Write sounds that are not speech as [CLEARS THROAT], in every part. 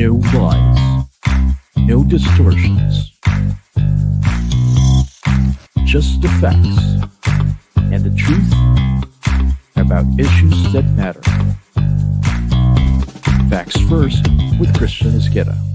No lies. No distortions. Just the facts and the truth about issues that matter. Facts First with Christian Esqueda.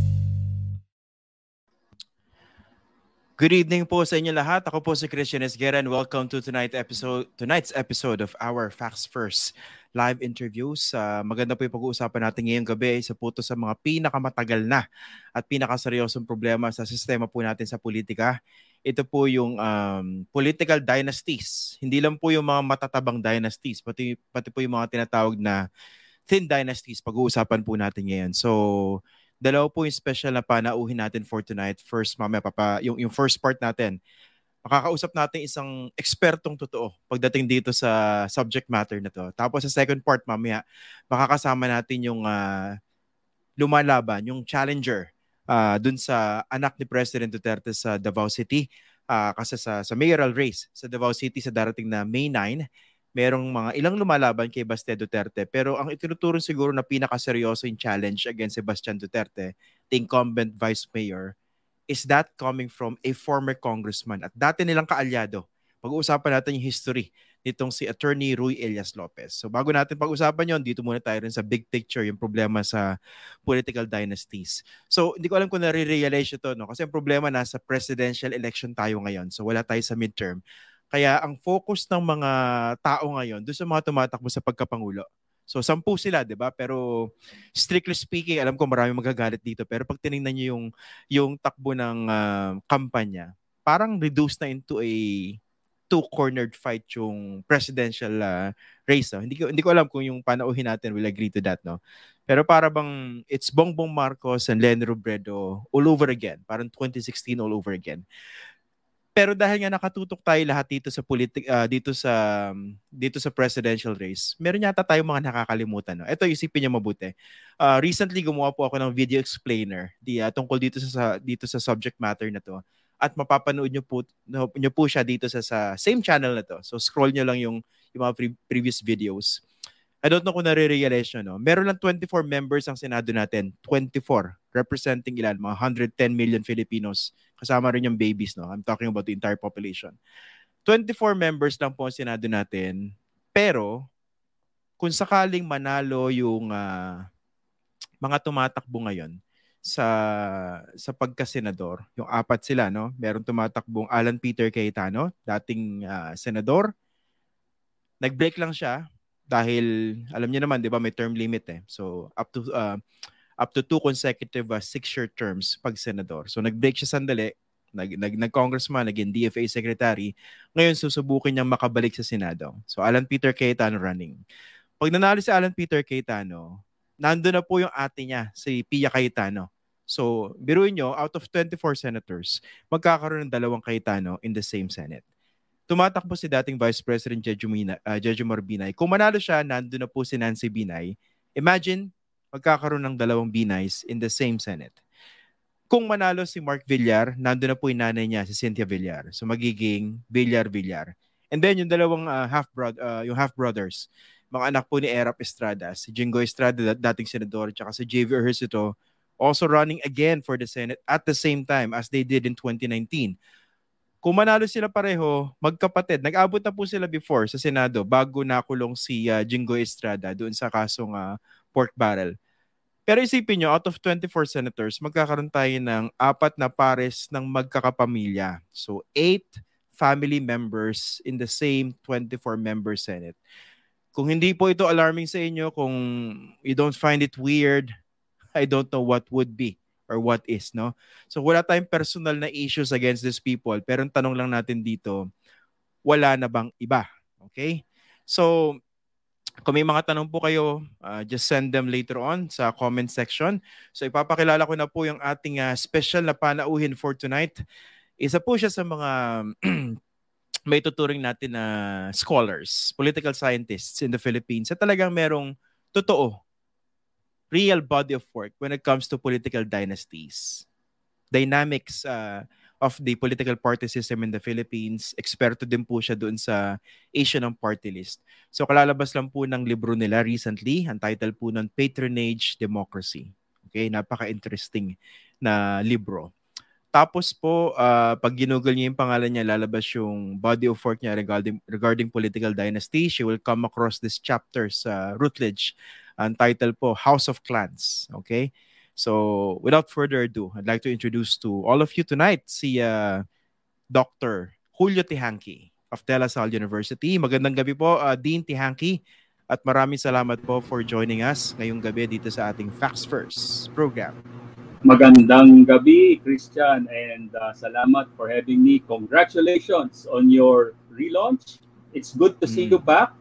Good evening po sa inyo lahat. Ako po si Christian Esguera and welcome to tonight episode, tonight's episode of our Facts First live interviews. Uh, maganda po yung pag-uusapan natin ngayong gabi sa po sa mga pinakamatagal na at pinakaseryosong problema sa sistema po natin sa politika. Ito po yung um, political dynasties. Hindi lang po yung mga matatabang dynasties, pati, pati po yung mga tinatawag na thin dynasties pag-uusapan po natin ngayon. So, dalawa po yung special na panauhin natin for tonight. First, mamaya, papa, yung, yung first part natin, makakausap natin isang ekspertong totoo pagdating dito sa subject matter na to. Tapos sa second part, mamaya, makakasama natin yung uh, lumalaban, yung challenger uh, dun sa anak ni President Duterte sa Davao City. Uh, kasi sa, sa mayoral race sa Davao City sa darating na May 9, merong mga ilang lumalaban kay Baste Duterte. Pero ang itinuturo siguro na pinakaseryoso yung challenge against Sebastian Duterte, the incumbent vice mayor, is that coming from a former congressman at dati nilang kaalyado. Pag-uusapan natin yung history nitong si Attorney Rui Elias Lopez. So bago natin pag-usapan yon, dito muna tayo rin sa big picture, yung problema sa political dynasties. So hindi ko alam kung nare-realize ito, no? kasi ang problema nasa presidential election tayo ngayon. So wala tayo sa midterm. Kaya ang focus ng mga tao ngayon doon sa mga tumatakbo sa pagkapangulo. So, sampu sila, di ba? Pero strictly speaking, alam ko marami magagalit dito. Pero pag tinignan niyo yung, yung takbo ng uh, kampanya, parang reduced na into a two-cornered fight yung presidential uh, race. No? Hindi, ko, hindi ko alam kung yung panauhin natin will agree to that. No? Pero para bang it's Bongbong Marcos and Lenny Robredo all over again. Parang 2016 all over again. Pero dahil nga nakatutok tayo lahat dito sa politik uh, dito sa um, dito sa presidential race, meron yata tayong mga nakakalimutan. No? Ito isipin niyo mabuti. Uh, recently gumawa po ako ng video explainer di uh, tungkol dito sa, sa dito sa subject matter na to. At mapapanood niyo po niyo po siya dito sa, sa same channel na to. So scroll niyo lang yung yung mga pre- previous videos. I don't know kung nare-realize nyo, no? Meron lang 24 members ang Senado natin. 24. Representing ilan? Mga 110 million Filipinos. Kasama rin yung babies, no? I'm talking about the entire population. 24 members lang po ang Senado natin. Pero, kung sakaling manalo yung uh, mga tumatakbo ngayon sa sa pagka-senador, yung apat sila, no? Meron tumatakbong Alan Peter Cayetano, dating uh, senador. Nag-break lang siya dahil alam niyo naman 'di ba may term limit eh. So up to uh, up to two consecutive uh, six-year terms pag senador. So nag-break siya sandali, nag, nag nag-congressman, naging DFA secretary. Ngayon susubukin niyang makabalik sa Senado. So Alan Peter Cayetano running. Pag nanalo si Alan Peter Cayetano, nando na po yung ate niya, si Pia Cayetano. So, biruin nyo, out of 24 senators, magkakaroon ng dalawang Cayetano in the same Senate tumatakbo si dating Vice President Jeju, Mina, uh, Jeju. Kung manalo siya, nandun na po si Nancy Binay. Imagine, magkakaroon ng dalawang Binays in the same Senate. Kung manalo si Mark Villar, nandun na po yung nanay niya, si Cynthia Villar. So magiging Villar-Villar. And then yung dalawang uh, half brother, uh, yung half brothers, mga anak po ni Erap Estrada, si Jingo Estrada, dating senador, at si JV Ejercito, also running again for the Senate at the same time as they did in 2019. Kung manalo sila pareho, magkapatid. Nag-abot na po sila before sa Senado bago nakulong si uh, Jingo Estrada doon sa kasong uh, pork barrel. Pero isipin nyo, out of 24 senators, magkakaroon tayo ng apat na pares ng magkakapamilya. So, eight family members in the same 24-member Senate. Kung hindi po ito alarming sa inyo, kung you don't find it weird, I don't know what would be or what is, no? So wala tayong personal na issues against these people, pero ang tanong lang natin dito, wala na bang iba? Okay? So, kung may mga tanong po kayo, uh, just send them later on sa comment section. So ipapakilala ko na po yung ating uh, special na panauhin for tonight. Isa po siya sa mga [CLEARS THROAT] may tuturing natin na scholars, political scientists in the Philippines sa talagang merong totoo real body of work when it comes to political dynasties. Dynamics uh, of the political party system in the Philippines. Eksperto din po siya doon sa Asian Party List. So kalalabas lang po ng libro nila recently. Ang title po ng Patronage Democracy. Okay, napaka-interesting na libro. Tapos po, uh, pag ginugol niya yung pangalan niya, lalabas yung body of work niya regarding, regarding political dynasty. She will come across this chapter sa Routledge. Ang title po, House of Clans. Okay? So, without further ado, I'd like to introduce to all of you tonight si uh, Dr. Julio Tihanki of De La Salle University. Magandang gabi po, uh, Dean Tihanki. At maraming salamat po for joining us ngayong gabi dito sa ating Facts First program. Magandang gabi, Christian, and uh, salamat for having me. Congratulations on your relaunch. It's good to see mm. you back,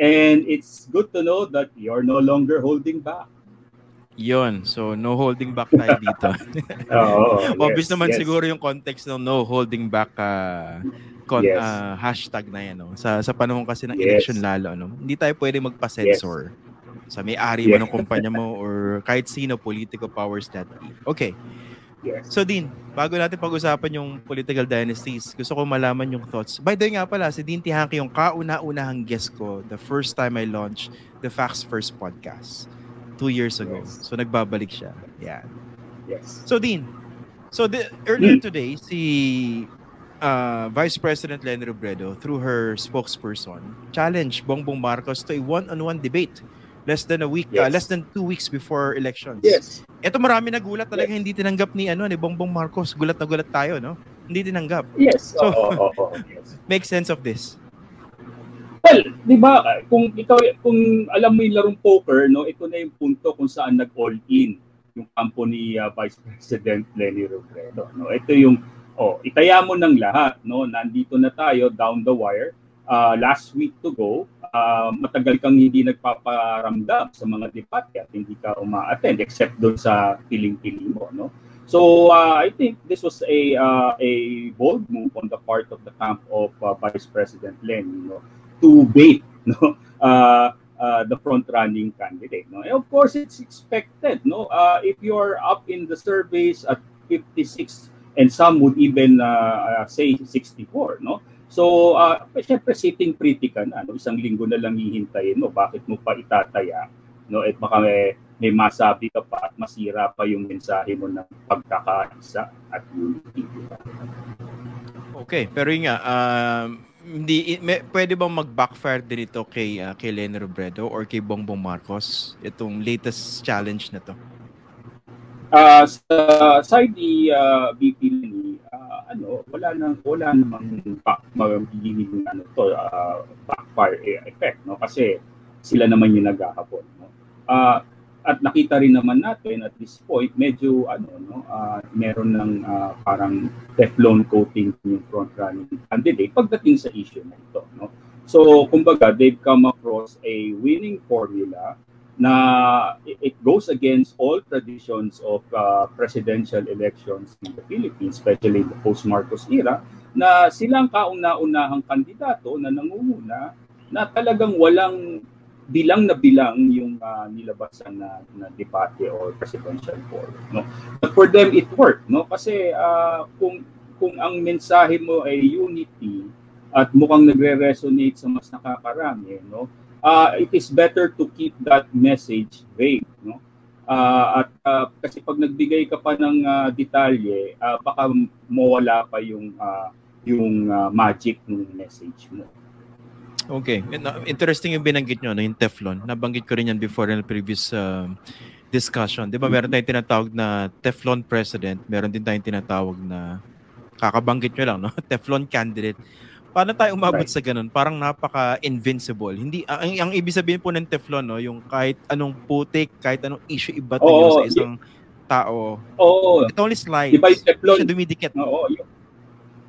and it's good to know that you're no longer holding back. Yon, so no holding back tayo [LAUGHS] dito. [LAUGHS] oh, Obvious yes, naman yes. siguro yung context ng no holding back uh, con, yes. uh, hashtag na yan. No? Sa, sa panahon kasi ng yes. election lalo, no? hindi tayo pwede magpa-censor. Yes sa may-ari yeah. mo ng kumpanya mo or kahit sino political powers that be. Okay. Yes. So Dean, bago natin pag-usapan yung political dynasties, gusto ko malaman yung thoughts. By the way nga pala, si Dean Tihanki yung kauna-unahang guest ko the first time I launched the Facts First podcast. Two years ago. Yes. So nagbabalik siya. Yeah. Yes. So Dean, so the, earlier today, si uh, Vice President Lenny Robredo, through her spokesperson, challenged Bongbong Marcos to a one-on-one debate less than a week, uh, yes. uh, less than two weeks before elections. Yes. Ito marami nagulat talaga yes. hindi tinanggap ni ano ni Bongbong Marcos. Gulat na gulat tayo, no? Hindi tinanggap. Yes. So, oh, oh, oh, yes. [LAUGHS] make sense of this. Well, 'di ba, kung ikaw kung alam mo yung larong poker, no, ito na yung punto kung saan nag-all in yung kampo ni uh, Vice [LAUGHS] President Lenny Robredo, no. Ito yung oh, itaya mo ng lahat, no. Nandito na tayo down the wire. Uh, last week to go, uh, matagal kang hindi nagpaparamdam sa mga debate at hindi ka uma-attend except doon sa piling-piling mo, no? So uh, I think this was a uh, a bold move on the part of the camp of uh, Vice President Len, you know, to bait, [LAUGHS] no, uh, uh, the front-running candidate. No, and of course it's expected. No, uh, if you're up in the surveys at 56, and some would even uh, say 64, no, So, uh, syempre sitting pretty ka na. No? Isang linggo na lang hihintayin mo. Bakit mo pa itataya? No? At baka may, may masabi ka pa at masira pa yung mensahe mo ng pagkakaisa at unity. Okay, pero yun nga, uh, hindi, may, pwede bang mag-backfire din ito kay, uh, kay Lene Robredo or kay Bongbong Marcos? Itong latest challenge na to? Uh, sa side ni uh, uh, ano wala nang wala namang back, magiging ano to uh, backfire effect no? Kasi sila naman yung naghahapon no? Uh, at nakita rin naman natin at this point medyo ano no? Uh, meron ng uh, parang Teflon coating yung front running candidate pagdating sa issue na ito no? So kumbaga they've come across a winning formula na it goes against all traditions of uh, presidential elections in the Philippines, especially the post-Marcos era, na silang kauna-unahang kandidato na nangunguna na talagang walang bilang na bilang yung uh, nilabasan na, na debate or presidential forum. No? But for them, it worked. No? Kasi uh, kung, kung ang mensahe mo ay unity at mukhang nagre-resonate sa mas nakakarami, no? Uh, it is better to keep that message vague, no? Uh, at uh, kasi pag nagbigay ka pa ng uh, detalye, uh, baka mawala pa yung uh, yung uh, magic ng message mo. Okay. Interesting yung binanggit nyo, no, yung Teflon. Nabanggit ko rin yan before in the previous uh, discussion. Di ba, meron tayong tinatawag na Teflon president. Meron din tayong tinatawag na, kakabanggit nyo lang, no? [LAUGHS] Teflon candidate. Paano tayo umabot right. sa ganun? Parang napaka-invincible. Hindi ang, ang ibig sabihin po ng Teflon no, yung kahit anong putik, kahit anong issue iba oh, sa isang y- tao. Oo. Oh, It only slides. Diba yung Teflon? Siya dumidikit. Oo. Yung,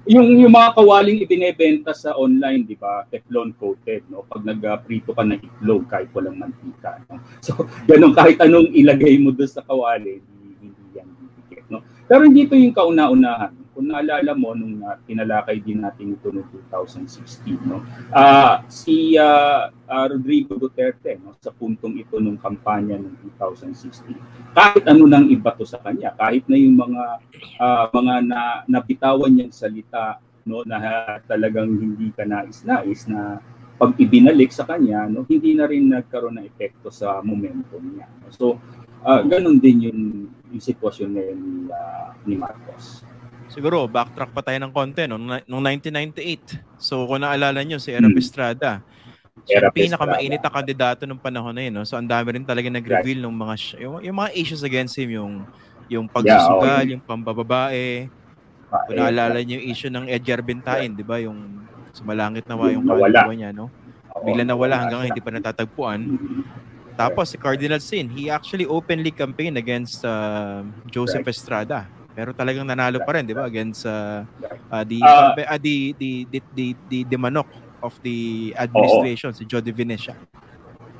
yung, yung mga kawaling ibinebenta sa online, di ba? Teflon coated, no? Pag nag-prito ka ng itlog kahit walang mantika, no? [LAUGHS] So, ganun kahit anong ilagay mo doon sa kawali, hindi, hindi yan didikit, no? Pero dito yung kauna-unahan kung naalala mo nung uh, tinalakay din natin ito noong 2016 no uh, si uh, uh, Rodrigo Duterte no sa puntong ito nung kampanya ng 2016 kahit ano nang iba to sa kanya kahit na yung mga uh, mga na, nabitawan niyang salita no na talagang hindi ka nais-nais na pag ibinalik sa kanya no hindi na rin nagkaroon ng epekto sa momentum niya so uh, ganun din yung yung sitwasyon ngayon ni, uh, ni Marcos. Siguro, backtrack pa tayo ng konti, no? Noong 1998. So, kung naalala nyo, si Erap hmm. Estrada, siya ang pinakamainit na kandidato ng panahon na yun. No? So, ang dami rin talaga nag-reveal ng mga, yung, yung mga issues against him, yung, yung pagsusugal, yeah, yung pambababae. Kung naalala niyo yung issue ng Edgar Bentain, di ba? Yung sumalangit nawa yung kaluluwa niya, no? Bigla nawala hanggang hindi pa natatagpuan. Tapos si Cardinal Sin, he actually openly campaigned against uh, Joseph Estrada pero talagang nanalo pa rin, 'di ba, against uh, uh, the, uh, uh, the, the, the the the the manok of the administration, oo. si Jody Venecia.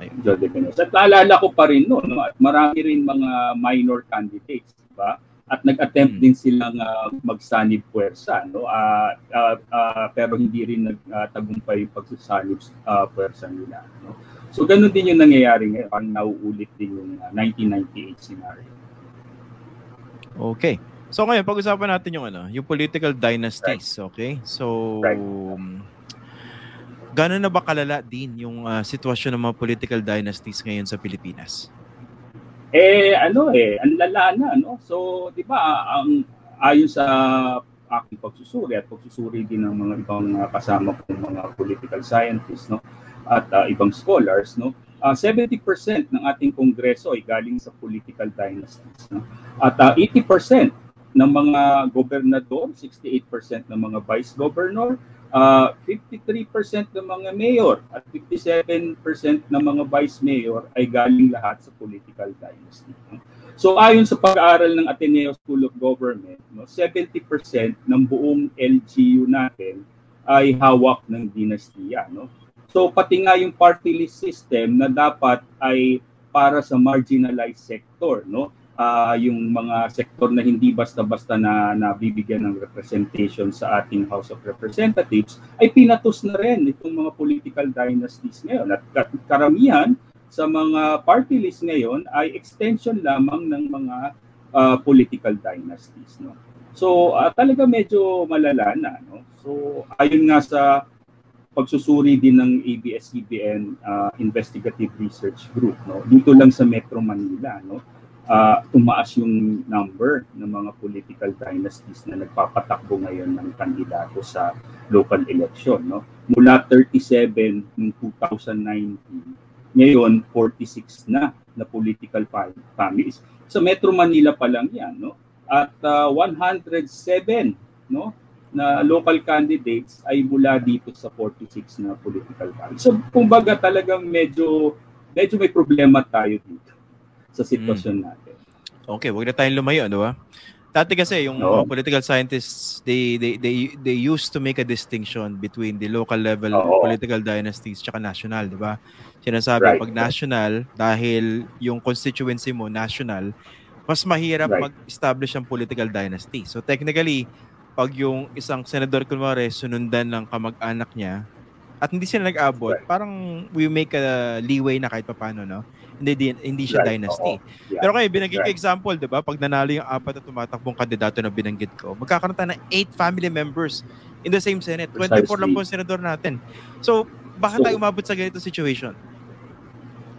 Ayun. Jody Venecia. At naalala ko pa rin no, no, at marami rin mga minor candidates, 'di ba? At nag-attempt hmm. din silang uh, magsanib puwersa, no? Uh, uh, uh, pero hindi rin nagtagumpay uh, yung pagsasanib uh, puwersa nila, no? So ganun din yung nangyayari ngayon, parang nauulit din yung uh, 1998 scenario. Okay. So ngayon, pag-usapan natin yung ano, yung political dynasties, okay? So um, gano'n na ba kalala din yung uh, sitwasyon ng mga political dynasties ngayon sa Pilipinas? Eh ano eh, ang lala na no. So 'di ba ang ayon sa aking pagsusuri at pagsusuri din ng mga ibang uh, kasama kong mga political scientists no at uh, ibang scholars no uh, 70% ng ating kongreso ay galing sa political dynasties no at uh, 80% ng mga gobernador, 68% ng mga vice governor, uh, 53% ng mga mayor at 57% ng mga vice mayor ay galing lahat sa political dynasty. So ayon sa pag-aaral ng Ateneo School of Government, no, 70% ng buong LGU natin ay hawak ng dinastiya. No? So pati nga yung party list system na dapat ay para sa marginalized sector. No? Uh, yung mga sektor na hindi basta-basta na nabibigyan ng representation sa ating House of Representatives ay pinatos na rin itong mga political dynasties ngayon. At karamihan sa mga party list ngayon ay extension lamang ng mga uh, political dynasties. No? So uh, talaga medyo malala na. No? So ayon nga sa pagsusuri din ng ABS-CBN uh, Investigative Research Group no dito lang sa Metro Manila no uh, tumaas yung number ng mga political dynasties na nagpapatakbo ngayon ng kandidato sa local election. No? Mula 37 noong 2019, ngayon 46 na na political families. Sa Metro Manila pa lang yan. No? At uh, ah, 107 no? na local candidates ay mula dito sa 46 na political families. So kumbaga talagang medyo medyo may problema tayo dito sa sitwasyon mm. natin. Okay, wag na tayong lumayo, di ba? Dati kasi yung no. political scientists they they they they used to make a distinction between the local level Oo. political dynasties tsaka national, 'di ba? Sinasabi right. pag national dahil yung constituency mo national, mas mahirap right. mag-establish ang political dynasty. So technically, pag yung isang senador kunwari sunundan ng kamag-anak niya at hindi sila nag-abot, right. parang we make a leeway na kahit paano, no? Hindi din hindi siya right. dynasty. Yeah. Pero kayo binanggit right. ko example, 'di ba? Pag nanalo yung apat na tumatakbong kandidato na binanggit ko, magkakaroon tayo ng eight family members in the same Senate. 24 Precisely. lang po ang senador natin. So, bakit so, tayo umabot sa ganito situation?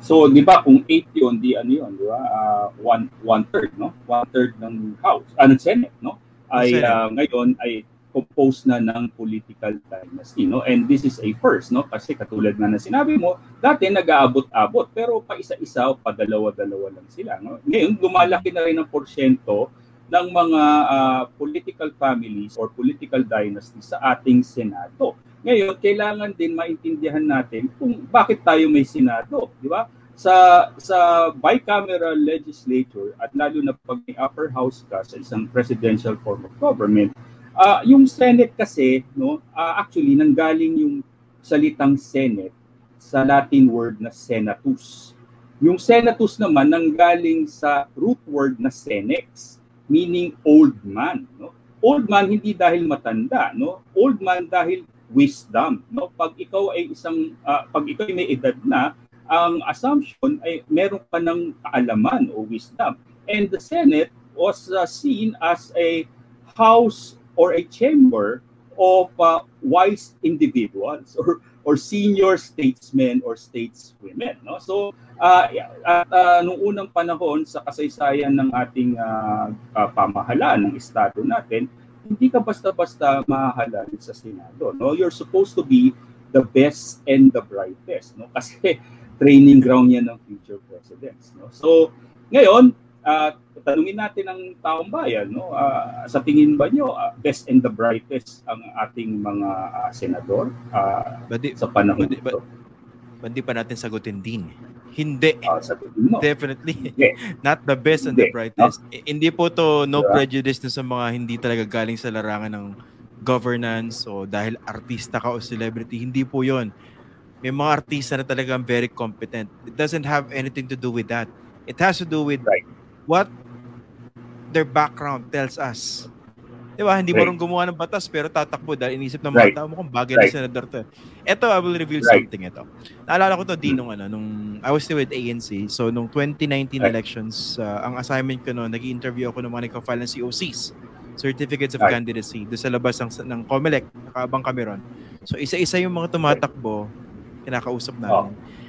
So, di ba, kung 8 yun, di ano yun, di ba? Uh, one, one third, no? One third ng House, ng Senate, no? Ay, uh, ngayon, ay composed na ng political dynasty. No? And this is a first, no? kasi katulad nga na sinabi mo, dati nag-aabot-abot, pero pa isa-isa o pa dalawa-dalawa lang sila. No? Ngayon, lumalaki na rin ang porsyento ng mga uh, political families or political dynasties sa ating Senado. Ngayon, kailangan din maintindihan natin kung bakit tayo may Senado, di ba? Sa sa bicameral legislature at lalo na pag may upper house ka sa isang presidential form of government, Uh, yung Senate kasi, no, uh, actually, nanggaling yung salitang Senate sa Latin word na senatus. Yung senatus naman nanggaling sa root word na senex, meaning old man. No? Old man hindi dahil matanda, no? Old man dahil wisdom. No? Pag ikaw ay isang, uh, pag ikaw ay may edad na, ang assumption ay meron ka ng kaalaman o wisdom. And the Senate was uh, seen as a house or a chamber of uh, wise individuals [LAUGHS] or or senior statesmen or stateswomen. No? So, uh, at uh, nung unang panahon sa kasaysayan ng ating uh, uh, pamahalaan ng Estado natin, hindi ka basta-basta mahahalal sa Senado. No? You're supposed to be the best and the brightest. No? Kasi training ground yan ng future presidents. No? So, ngayon, uh, tanungin natin ang taong bayan, no? Uh, sa tingin ba nyo, uh, best and the brightest ang ating mga uh, senador uh, badi, sa panahon badi, ito? Badi pa natin sagutin din. Hindi. Uh, mo. Definitely. Yeah. [LAUGHS] Not the best and the brightest. No? Hindi po to no diba? prejudice na sa mga hindi talaga galing sa larangan ng governance o dahil artista ka o celebrity. Hindi po yon may mga artista na talagang very competent. It doesn't have anything to do with that. It has to do with right. what their background tells us. Di ba? Hindi right. marunong gumawa ng batas pero tatakbo dahil inisip ng mga right. tao mo kung bagay right. na senador to. Ito, I will reveal right. something ito. Naalala ko to din nung ano, nung I was still with ANC. So, nung 2019 right. elections, uh, ang assignment ko noon, nag-interview ako ng mga nagka-file ng COCs. Certificates of right. Candidacy. Doon sa labas ng, ng COMELEC. Nakaabang kami ron. So, isa-isa yung mga tumatakbo, kinakausap namin. Oh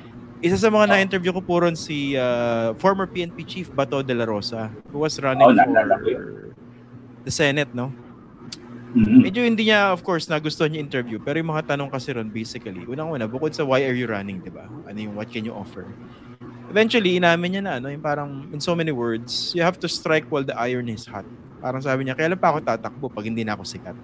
isa sa mga na-interview ko po ron si uh, former PNP Chief Bato de la Rosa who was running oh, for the Senate, no? Mm-hmm. Medyo hindi niya, of course, nagustuhan niya interview. Pero yung mga tanong kasi ron, basically, unang-una, bukod sa why are you running, di ba? Ano yung what can you offer? Eventually, inamin niya na, ano, yung parang, in so many words, you have to strike while the iron is hot. Parang sabi niya, kailan pa ako tatakbo pag hindi na ako sikat?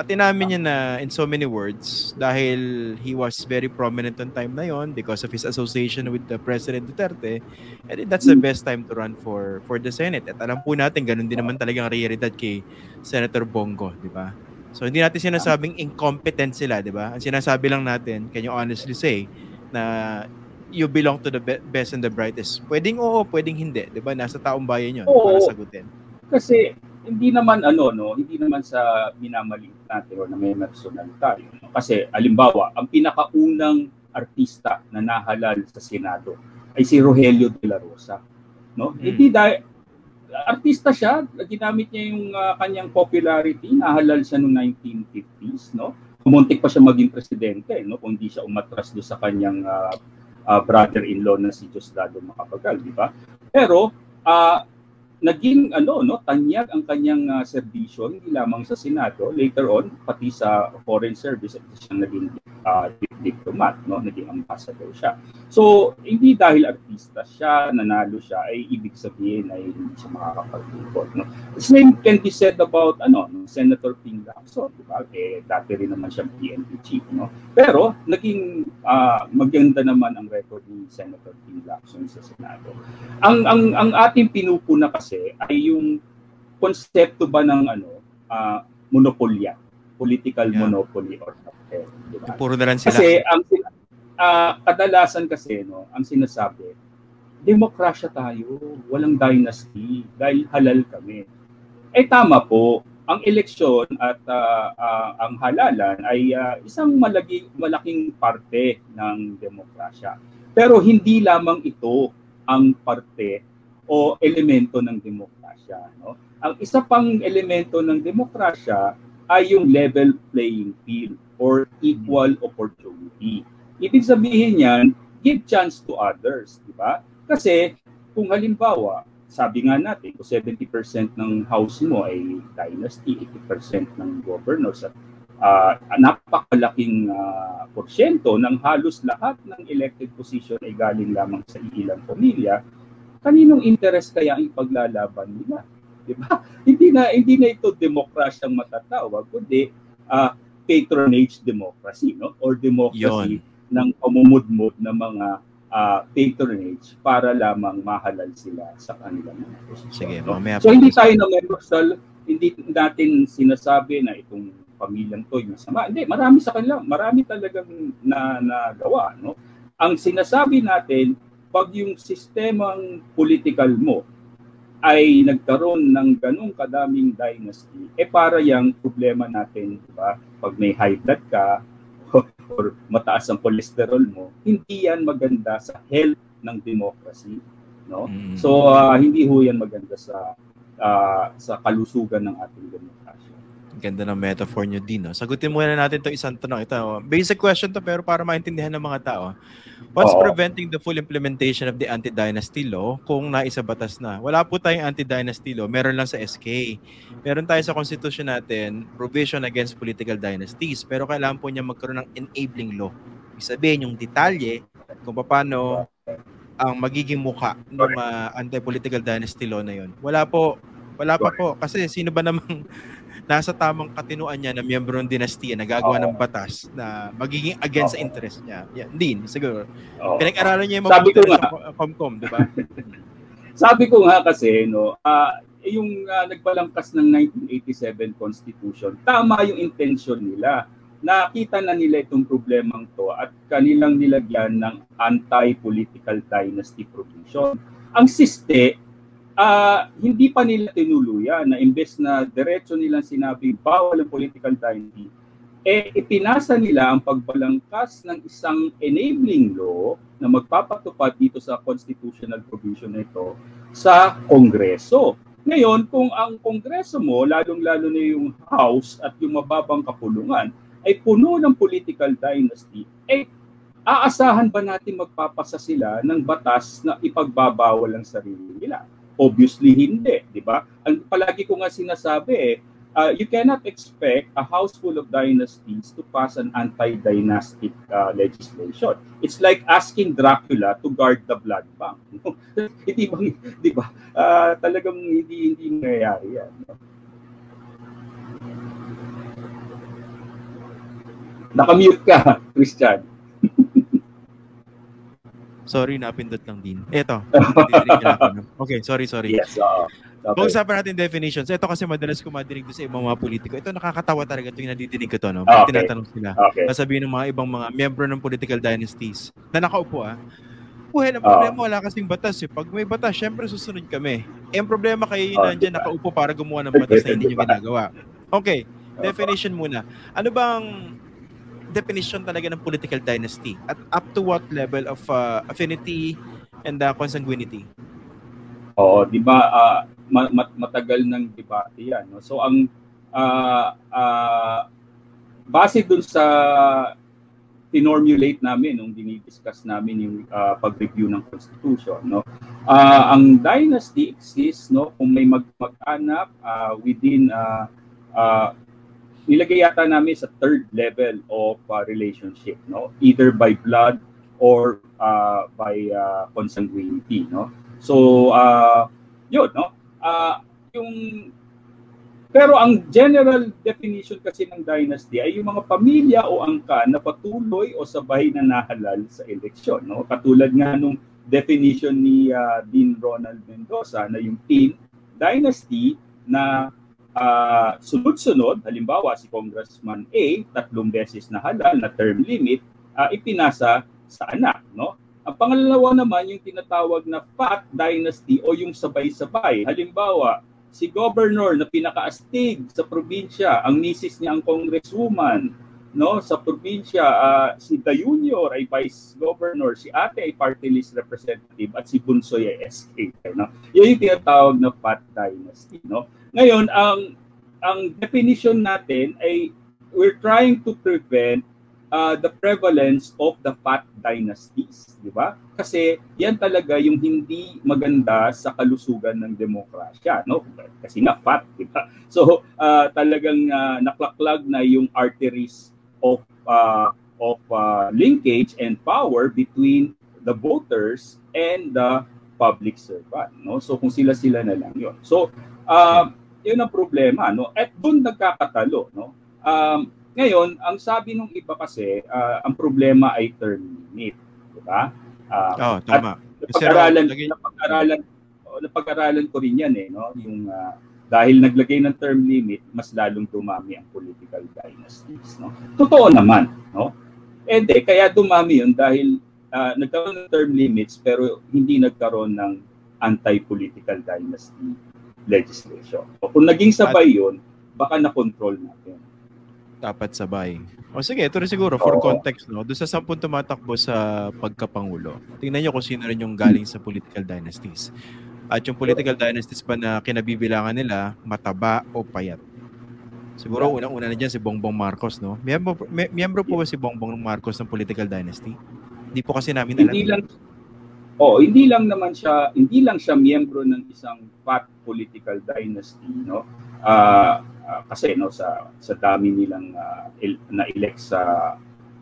At inamin niya na in so many words dahil he was very prominent on time na yon because of his association with the President Duterte and that's the best time to run for for the Senate. At alam po natin ganun din naman talagang realidad kay Senator Bongo, di ba? So hindi natin sinasabing incompetent sila, di ba? Ang sinasabi lang natin, can you honestly say na you belong to the be- best and the brightest. Pwedeng oo, pwedeng hindi, 'di ba? Nasa taong bayan 'yon para sagutin. Kasi hindi naman ano no, hindi naman sa minamaliit natin o na may personal tayo. No? Kasi alimbawa, ang pinakaunang artista na nahalal sa Senado ay si Rogelio de la Rosa. No? Hmm. Hindi dahil artista siya, ginamit niya yung uh, kanyang popularity, nahalal siya noong 1950s, no? Kumuntik pa siya maging presidente, no? Kung hindi siya umatras do sa kanyang uh, uh, brother-in-law na si Diosdado Macapagal, di ba? Pero uh, naging ano no tanyag ang kanyang uh, serbisyo hindi lamang sa Senado later on pati sa foreign service at siya naging uh, diplomat no naging ambassador siya. So hindi dahil artista siya nanalo siya ay ibig sabihin ay hindi siya makakapag-ikot no. The same can be said about ano no, Senator Ping Lacson di ba? Eh dati rin naman siya PNP chief no. Pero naging uh, maganda naman ang record ni Senator Ping Lacson sa Senado. Ang ang ang ating pinupuna kasi ay yung konsepto ba ng ano uh, monopolya, political yeah. monopoly or cartel, di ba? Puro na lang sila. Kasi ang uh, kadalasan kasi no, ang sinasabi, demokrasya tayo, walang dynasty dahil halal kami. Eh tama po, ang eleksyon at uh, uh, ang halalan ay uh, isang malagi, malaking parte ng demokrasya. Pero hindi lamang ito ang parte o elemento ng demokrasya. No? Ang isa pang elemento ng demokrasya ay yung level playing field or equal opportunity. Ibig sabihin yan, give chance to others, di ba? Kasi kung halimbawa, sabi nga natin, kung 70% ng house mo ay dynasty, 80% ng governors at uh, napakalaking uh, porsyento ng halos lahat ng elected position ay galing lamang sa ilang pamilya, kaninong interest kaya ang ipaglalaban nila? Di ba? [LAUGHS] Hindi na hindi na ito demokrasyang matatawag, kundi uh, patronage democracy, no? Or democracy Yon. ng pamumudmod ng mga uh, patronage para lamang mahalal sila sa kanilang mga posisyon. Sige, no? So hindi tayo na universal, hindi natin sinasabi na itong pamilyang to yung masama. Hindi, marami sa kanila, marami talagang na nagawa, no? Ang sinasabi natin, pag yung sistemang political mo ay nagkaroon ng ganong kadaming dynasty, eh para yung problema natin, di ba? Pag may high blood ka [LAUGHS] or mataas ang cholesterol mo, hindi yan maganda sa health ng democracy, no? Mm. So uh, hindi ho yan maganda sa uh, sa kalusugan ng ating demokrasya. Ganda ng metaphor nyo din. No? Sagutin muna natin to isang tanong. Ito, basic question to pero para maintindihan ng mga tao. What's Oo. preventing the full implementation of the anti-dynasty law kung naisa batas na? Wala po tayong anti-dynasty law. Meron lang sa SK. Meron tayo sa constitution natin, provision against political dynasties. Pero kailangan po niya magkaroon ng enabling law. Ibig sabihin, yung detalye kung paano ang magiging muka ng uh, anti-political dynasty law na yon. Wala po. Wala pa po. Kasi sino ba namang nasa tamang katinuan niya na miyembro ng dinastiya na gagawa ng batas na magiging against sa interest niya. Yeah, hindi, siguro. Oo. Pinag-aralan niya yung Sabi mabuti ko rin nga. sa Comcom, di ba? [LAUGHS] Sabi ko nga kasi, no, ah, yung ah, nagbalangkas ng 1987 Constitution, tama yung intention nila. Nakita na nila itong problemang to at kanilang nilagyan ng anti-political dynasty provision. Ang siste, ah, hindi pa nila tinuluyan na imbes na diretso nilang sinabi bawal ang political dynasty, eh ipinasa nila ang pagbalangkas ng isang enabling law na magpapatupad dito sa constitutional provision na ito sa Kongreso. Ngayon, kung ang Kongreso mo, lalong-lalo na yung House at yung mababang kapulungan, ay puno ng political dynasty, eh aasahan ba natin magpapasa sila ng batas na ipagbabawal ang sarili nila? Obviously hindi, di ba? Ang palagi ko nga sinasabi eh, uh, you cannot expect a house full of dynasties to pass an anti-dynastic uh, legislation. It's like asking Dracula to guard the blood bank. no? [LAUGHS] hindi ba, di ba? Ah, talagang hindi hindi nangyayari yan. no? Nakamute ka, [LAUGHS] Christian. Sorry, napindot lang din. Eto. [LAUGHS] Okay, sorry, sorry. Yes, oo. Okay. Pag-usapan natin definitions. Ito kasi madalas ko madinig sa ibang mga politiko. Ito nakakatawa talaga ito yung nadidinig ko to. No? Pag okay. tinatanong sila. Okay. Sasabihin ng mga ibang mga miyembro ng political dynasties na nakaupo ah. Buhay Ah. ang problema, wala kasing batas eh. Pag may batas, syempre susunod kami. Eh, ang problema kayo yun Ah, nandyan diba? nakaupo para gumawa ng batas na hindi nyo [LAUGHS] ginagawa. Okay, definition muna. Ano bang definition talaga ng political dynasty? At up to what level of uh, affinity and uh, consanguinity? Oo, 'di ba? ma- mat- matagal ng debate 'yan, no? So ang ah, ah, base dun sa tinormulate namin nung dinidiscuss namin yung ah, pag-review ng constitution, no? Ah, ang dynasty exists, no, kung may mag- mag-anak ah, within ah, ah, nilagay yata namin sa third level of ah, relationship, no? Either by blood or ah, by ah, consanguinity, no? So, uh, yun, no? Ah, yung pero ang general definition kasi ng dynasty ay yung mga pamilya o angkan na patuloy o sabay na nahalal sa eleksyon, no? Katulad nga nung definition ni ah, Dean Ronald Mendoza na yung teen dynasty na ah, sunod-sunod, halimbawa si Congressman A, tatlong beses na halal na term limit, ah, ipinasa sa anak, no? Ang pangalawa naman yung tinatawag na fat dynasty o yung sabay-sabay. Halimbawa, si governor na pinakaastig sa probinsya, ang misis niya ang congresswoman, no? Sa probinsya, ah, si The Junior ay vice governor, si ate ay party list representative at si Bunsoy ay SK, no? Yan yung tinatawag na fat dynasty, no? Ngayon, ang ang definition natin ay we're trying to prevent uh, the prevalence of the fat dynasties, di ba? Kasi yan talaga yung hindi maganda sa kalusugan ng demokrasya, no? Kasi nga fat, di ba? [LAUGHS] So uh, talagang uh, naklaklag na yung arteries of uh, of uh, linkage and power between the voters and the public servant, no? So kung sila-sila na lang 'yon. So uh, yun ang problema, no? At doon nagkakatalo, no? Um, ngayon, ang sabi nung iba kasi, ah, ang problema ay term limit, di ba? Ah, Oo, tama. Kasi napag-aralan, napag-aralan, oh, napag-aralan ko rin yan eh, no? Yung ah, dahil naglagay ng term limit, mas lalong dumami ang political dynasties, no? Totoo naman, no? Eh di, kaya dumami yun dahil ah, nagkaroon ng term limits pero hindi nagkaroon ng anti-political dynasty legislation. O kung naging sabay yun, baka na-control natin. dapat sabay. O sige, ito rin siguro for Oo. context, no? Doon sa sampung tumatakbo sa pagkapangulo, tingnan nyo kung sino rin yung galing sa political dynasties. At yung political dynasties pa na kinabibilangan nila, mataba o payat. Siguro unang-una na dyan si Bongbong Marcos, no? Miyembro, miyembro po ba si Bongbong Marcos ng political dynasty? Hindi po kasi namin alam. Hindi lang Oh, hindi lang naman siya hindi lang siya miyembro ng isang fat political dynasty, no? Uh, uh, kasi no sa sa dami nilang uh, il, na-elect sa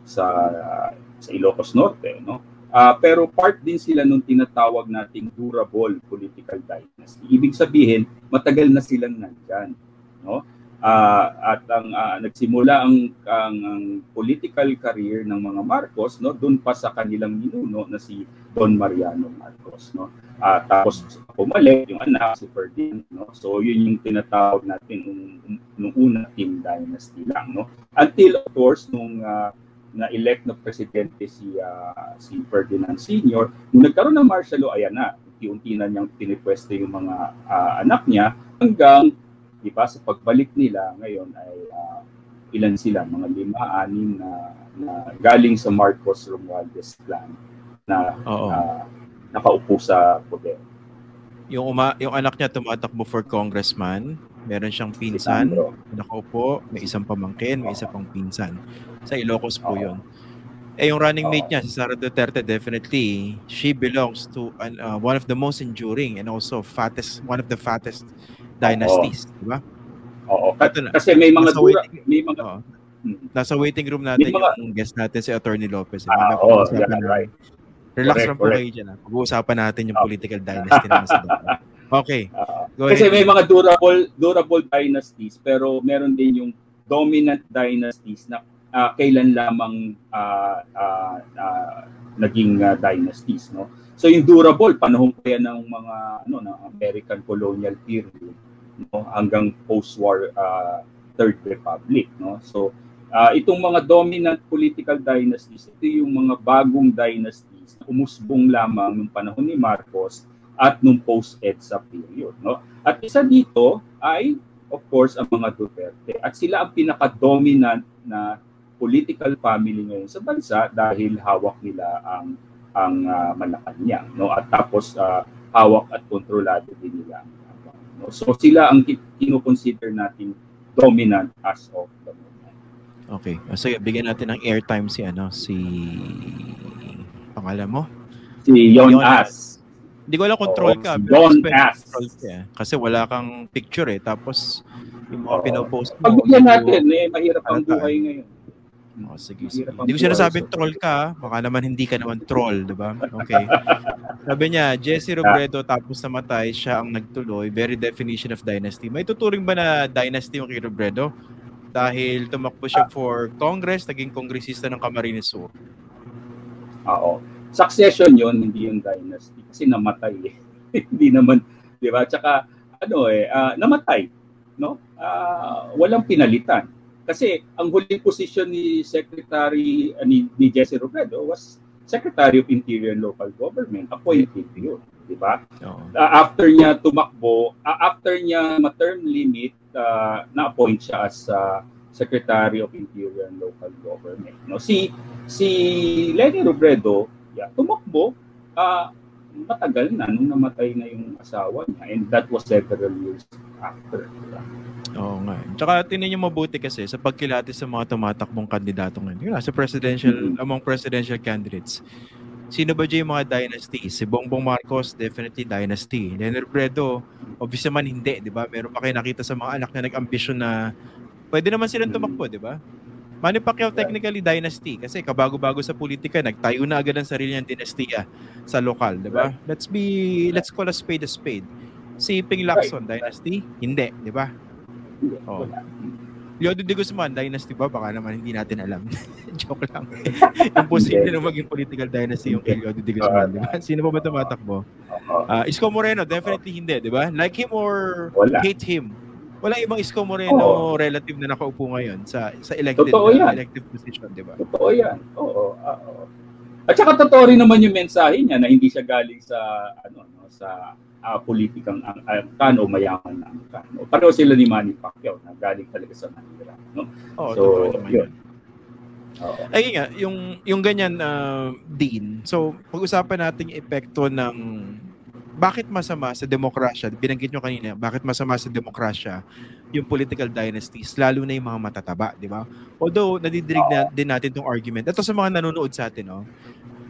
sa uh, sa Ilocos Norte, no? Uh, pero part din sila nung tinatawag nating durable political dynasty. Ibig sabihin, matagal na silang nandyan, no? Uh, at ang uh, nagsimula ang, ang ang political career ng mga Marcos no doon pa sa kanilang ninuno na si Don Mariano Marcos no uh, tapos pumalik yung anak si Ferdinand no so yun yung tinatawag natin nung, nung una team dynasty lang no until of course nung uh, na-elect na presidente si uh, si Ferdinand Sr. nung nagkaroon ng martial law ayan na unti-unti na niyang pinipwesto yung mga uh, anak niya hanggang Di ba? Sa pagbalik nila ngayon ay uh, ilan sila? Mga lima, anim na, na galing sa Marcos Romualdez plan na uh, nakaupo sa poder. Yung uma, yung anak niya tumatakbo for congressman, meron siyang pinsan, si nakaupo, may isang pamangkin, may isa pang pinsan. Sa Ilocos po uh, 'yon. Eh yung running mate niya si Sara Duterte definitely she belongs to uh, one of the most enduring and also fattest one of the fattest dynasties, di ba? Oo. Kasi may mga dura, waiting, may mga oh, Nasa waiting room natin mga, yung guest natin si Attorney Lopez. Eh. Ah, oh, yeah, right. Relax lang po kayo dyan. Ha? Pag-uusapan natin yung political dynasty naman sa [LAUGHS] Okay. Uh, kasi may mga durable durable dynasties pero meron din yung dominant dynasties na uh, kailan lamang uh, uh, uh, naging uh, dynasties no. So yung durable panahon pa yan ng mga ano ng American colonial period no hanggang post-war uh, Third Republic no? So uh, itong mga dominant political dynasties ito yung mga bagong dynasties na umusbong lamang nung panahon ni Marcos at nung post-EDSA period no? At isa dito ay of course ang mga Duterte. At sila ang pinaka-dominant na political family ngayon sa bansa dahil hawak nila ang ang uh, Malacanang no? At tapos uh, hawak at kontrolado din nila No? So sila ang kino-consider natin dominant as of the moment. Okay. So bigyan natin ng airtime si ano si pangalan mo? Si Yon, Yon As. Hindi ko alam control oh, ka. Si Yon As. Ka, kasi wala kang picture eh. Tapos yung mga oh. pinopost mo. Pagbigyan natin eh. Mahirap ang buhay ngayon. Oh, sige, sige. Hindi ko sinasabing troll ka, baka naman hindi ka naman troll, di ba? [LAUGHS] Okay. Sabi niya, Jesse Robredo tapos namatay, siya ang nagtuloy. Very definition of dynasty. May tuturing ba na dynasty yung kay Robredo? Dahil tumakbo siya for Congress, naging kongresista ng Camarines Sur. Oo. Succession yon hindi yung dynasty. Kasi namatay eh. [LAUGHS] hindi naman, di ba? Tsaka, ano eh, uh, namatay. No? Uh, walang pinalitan kasi ang huling posisyon ni Secretary uh, ni, ni Jesse Robredo was Secretary of Interior and Local Government. Appointed yun, di ba? Uh, after niya tumakbo, uh, after niya ma-term limit, uh, na-appoint siya as uh, Secretary of Interior and Local Government. No, si si Lenny Robredo, yeah, tumakbo uh, matagal na nung namatay na yung asawa niya and that was several years after. Diba? Oo nga. Tsaka tinan niyo mabuti kasi sa pagkilati sa mga tumatakbong kandidato ngayon. Yun, sa presidential, mm-hmm. among presidential candidates. Sino ba dyan yung mga dynasty? Si Bongbong Marcos, definitely dynasty. Leonard Bredo, obvious naman hindi, di ba? Meron pa kayo nakita sa mga anak na nag-ambisyon na pwede naman silang tumakbo, di ba? Manny Pacquiao technically dynasty kasi kabago-bago sa politika, nagtayo na agad ang sarili niyang dinastiya sa lokal, di ba? Let's be, let's call a spade a spade. Si Ping Lacson, dynasty? Hindi, di ba? Oh. Leodo de Guzman, dynasty ba? Baka naman hindi natin alam. [LAUGHS] Joke lang. [LAUGHS] yung posible na maging political dynasty yung kay Leodo de Guzman. Uh, diba? Sino pa ba tumatakbo? Uh, Isko Moreno, definitely hindi, di ba? Like him or Wala. hate him. Wala ibang Isko Moreno oh. relative na nakaupo ngayon sa sa elected uh, elective position, di ba? Totoo yan. Oo. oo. At saka totoo rin naman yung mensahe niya na hindi siya galing sa ano no, sa uh, politikang ang uh, kano mayaman na ang kano. Pareho sila ni Manny Pacquiao na galing talaga sa Manila. No? Oh, so, yun. Oo. Ay nga, yung, yung ganyan, uh, Dean, so pag-usapan natin yung epekto ng bakit masama sa demokrasya, binanggit nyo kanina, bakit masama sa demokrasya yung political dynasties, lalo na yung mga matataba, di ba? Although, nadidirig na din natin tong argument. Ito sa mga nanonood sa atin, no?